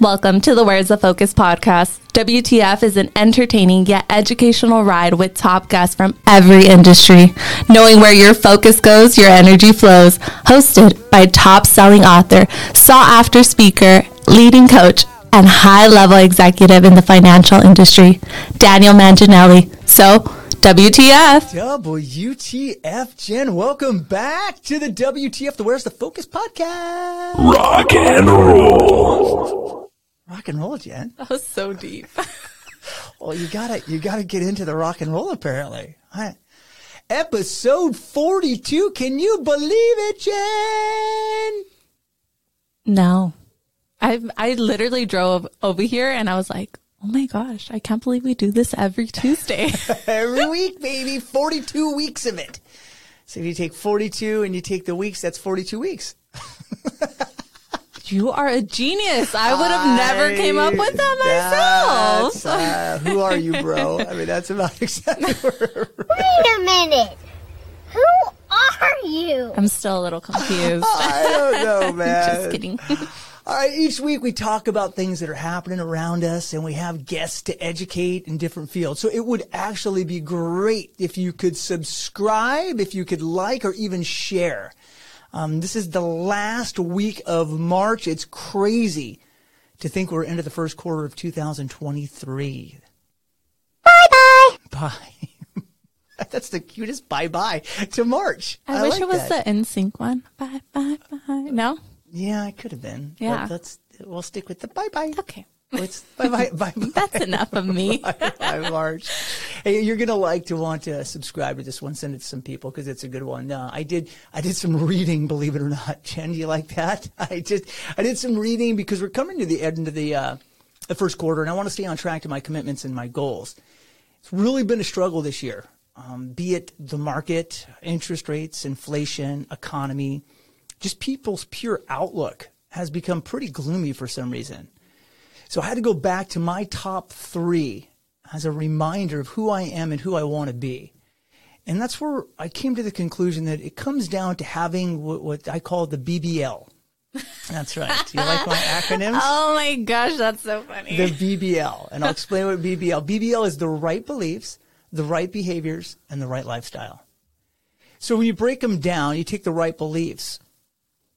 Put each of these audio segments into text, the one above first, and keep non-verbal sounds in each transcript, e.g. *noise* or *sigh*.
Welcome to the Where's the Focus podcast. WTF is an entertaining yet educational ride with top guests from every industry. Knowing where your focus goes, your energy flows. Hosted by top selling author, sought after speaker, leading coach, and high level executive in the financial industry, Daniel Manginelli. So, WTF. WTF, Jen. Welcome back to the WTF, the Where's the Focus podcast. Rock and roll. Rock and roll, Jen. That was so deep. *laughs* *laughs* Well, you gotta, you gotta get into the rock and roll apparently. Hi. Episode 42. Can you believe it, Jen? No. I I literally drove over here and I was like, oh my gosh, I can't believe we do this every *laughs* Tuesday. Every week, baby. 42 weeks of it. So if you take 42 and you take the weeks, that's 42 weeks. You are a genius. I would have never came up with that myself. Uh, who are you, bro? I mean, that's about *laughs* exactly where Wait a minute. Who are you? I'm still a little confused. *laughs* I don't know, *laughs* man. Just kidding. All right, each week we talk about things that are happening around us and we have guests to educate in different fields. So it would actually be great if you could subscribe, if you could like or even share. Um, this is the last week of March. It's crazy to think we're into the first quarter of 2023. Bye bye. *laughs* Bye. That's the cutest bye bye to March. I, wish like it was that. the NSYNC one. Bye, bye, bye. No? Yeah, it could have been. but Yeah. let's we'll stick with the bye bye. Okay. Bye bye bye. That's enough of me. *laughs* bye March. Hey, you're gonna like to want to subscribe to this one. Send it to some people because it's a good one. Uh, I did I did some reading, believe it or not. *laughs* Jen, do you like that? *laughs* I just I did some reading because we're coming to the end of the uh, the first quarter, and I want to stay on track to my commitments and my goals. It's really been a struggle this year. Um, be it the market, interest rates, inflation, economy, just people's pure outlook has become pretty gloomy for some reason. So I had to go back to my top three as a reminder of who I am and who I want to be. And that's where I came to the conclusion that it comes down to having what, what I call the BBL. That's right. Do you like my *laughs* acronyms? Oh my gosh, that's so funny. the BBL. And I'll explain what BBL. BBL is the right beliefs, the right behaviors, and the right lifestyle. So when you break them down, you take the right beliefs.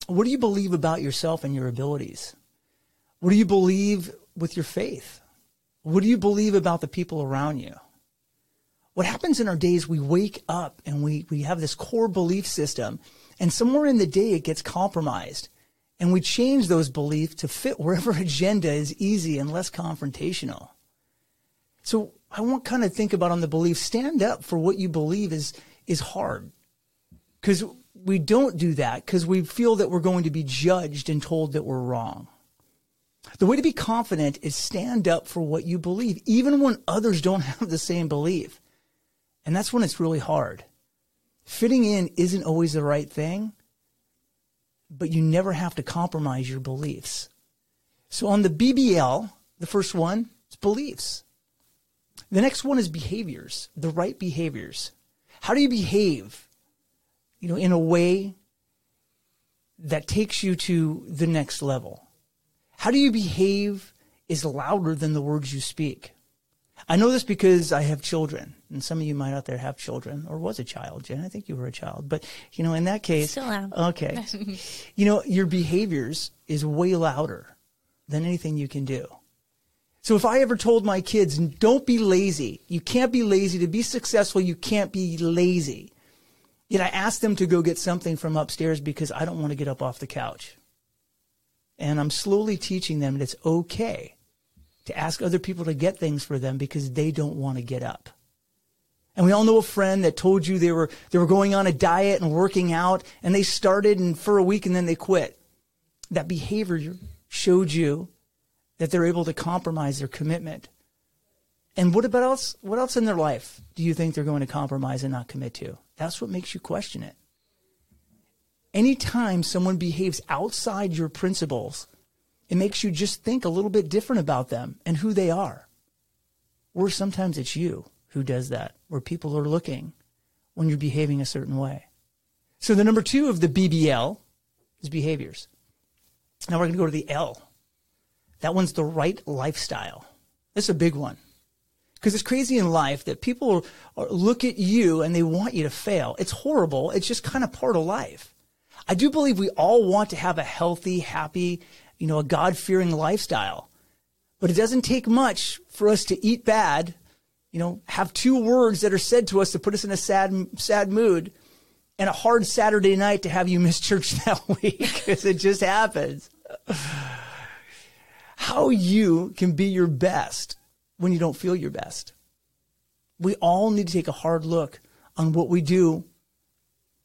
What do you believe about yourself and your abilities? What do you believe with your faith? What do you believe about the people around you? What happens in our days, we wake up and we, we have this core belief system, and somewhere in the day it gets compromised. And we change those beliefs to fit wherever *laughs* agenda is easy and less confrontational. So I want kind of think about on the belief, stand up for what you believe is, is hard. Because we don't do that because we feel that we're going to be judged and told that we're wrong. The way to be confident is stand up for what you believe, even when others don't *laughs* have the same belief. And that's when it's really hard. Fitting in isn't always the right thing, but you never have to compromise your beliefs. So on the BBL, the first one is beliefs. The next one is behaviors, the right behaviors. How do you behave, you know, in a way that takes you to the next level? How do you behave is louder than the words you speak. I know this because I have children, and some of you might out there have children, or was a child, Jen. I think you were a child, but you know, in that case, Still am. Okay, *laughs* you know, your behaviors is way louder than anything you can do. So if I ever told my kids, don't be lazy, you can't be lazy to be successful, you can't be lazy. Yet I asked them to go get something from upstairs because I don't want to get up off the couch. And I'm slowly teaching them that it's okay to ask other people to get things for them because they don't want to get up. And we all know a friend that told you they were they were going on a diet and working out and they started and for a week and then they quit. That behavior showed you that they're able to compromise their commitment. And what about else what else in their life do you think they're going to compromise and not commit to? That's what makes you question it. Anytime someone behaves outside your principles, it makes you just think a little bit different about them and who they are. Or sometimes it's you who does that, where people are looking when you're behaving a certain way. So the number two of the BBL is behaviors. Now we're going to go to the L. That one's the right lifestyle. This is a big one. Because it's crazy in life that people look at you and they want you to fail. It's horrible. It's just kind of part of life. I do believe we all want to have a healthy, happy, you know, a God fearing lifestyle. But it doesn't take much for us to eat bad, you know, have two words that are said to us to put us in a sad, sad mood and a hard Saturday night to have you miss church *laughs* that week because it just happens. How you can be your best when you don't feel your best. We all need to take a hard look on what we do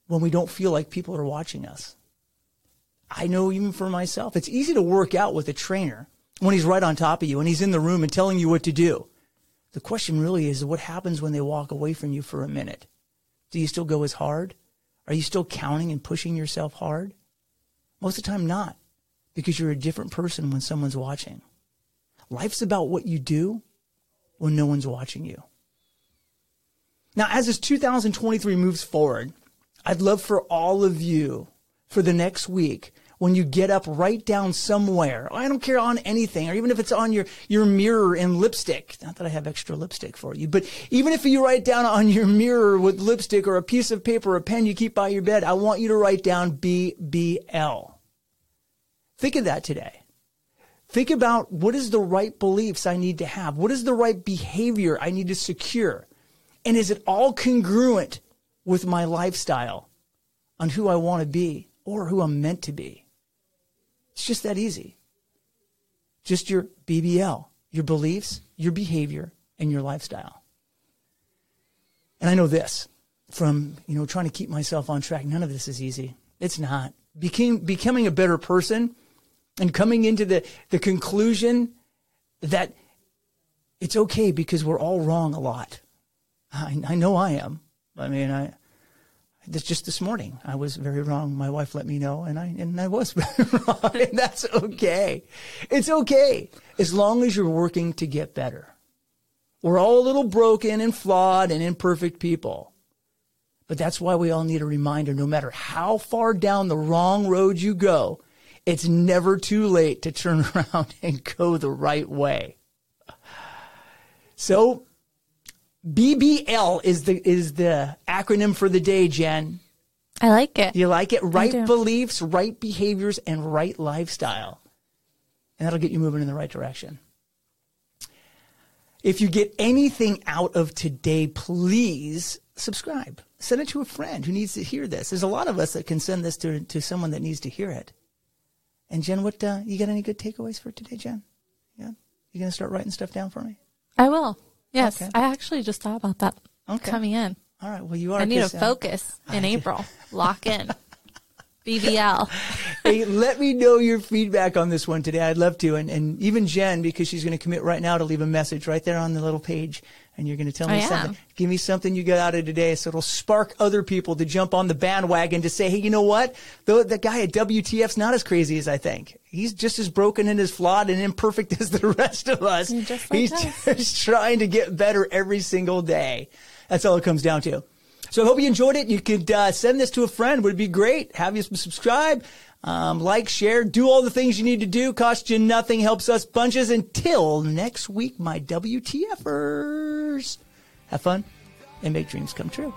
when we don't feel like people are watching us. I know even for myself, it's easy to work out with a trainer when he's right on top of you and he's in the room and telling you what to do. The question really is what happens when they walk away from you for a minute? Do you still go as hard? Are you still counting and pushing yourself hard? Most of the time, not, because you're a different person when someone's watching. Life's about what you do when no one's watching you. Now, as this 2023 moves forward, I'd love for all of you for the next week when you get up, write down somewhere. I don't care on anything, or even if it's on your, your mirror in lipstick. Not that I have extra lipstick for you, but even if you write down on your mirror with lipstick or a piece of paper or a pen you keep by your bed, I want you to write down BBL. Think of that today. Think about what is the right beliefs I need to have? What is the right behavior I need to secure? And is it all congruent with my lifestyle on who I want to be or who I'm meant to be? It's just that easy. Just your BBL, your beliefs, your behavior, and your lifestyle. And I know this from, you know, trying to keep myself on track. None of this is easy. It's not. Became, becoming a better person and coming into the, the conclusion that it's okay because we're all wrong a lot. I, I know I am. I mean, I, just this morning. I was very wrong. My wife let me know, and I and I was *laughs* wrong, and that's okay. It's okay as long as you're working to get better. We're all a little broken and flawed and imperfect people. But that's why we all need a reminder no matter how far down the wrong road you go, it's never too late to turn *laughs* around and go the right way. So BBL is the is the acronym for the day, Jen. I like it. You like it? Right beliefs, right behaviors, and right lifestyle. And that'll get you moving in the right direction. If you get anything out of today, please subscribe. Send it to a friend who needs to hear this. There's a lot of us that can send this to, to someone that needs to hear it. And Jen, what uh, you got any good takeaways for today, Jen? Yeah, you gonna start writing stuff down for me? I will. Yes, okay. I actually just thought about that okay. coming in. All right. Well, you are. I need to focus in April. *laughs* Lock in. BBL. *laughs* hey, let me know your feedback on this one today. I'd love to. And, and even Jen, because she's going to commit right now to leave a message right there on the little page. And you're going to tell me something. Give me something you got out of today. So it'll spark other people to jump on the bandwagon to say, hey, you know what? The, the guy at WTF's not as crazy as I think. He's just as broken and as flawed and imperfect *laughs* as the rest of us. Just like He's us. *laughs* just trying to get better every single day. That's all it comes down to. So I hope you enjoyed it. You could uh, send this to a friend. Would be great. Have you subscribe, um, like, share, do all the things you need to do. Cost you nothing. Helps us bunches. Until next week, my WTFers. Have fun and make dreams come true.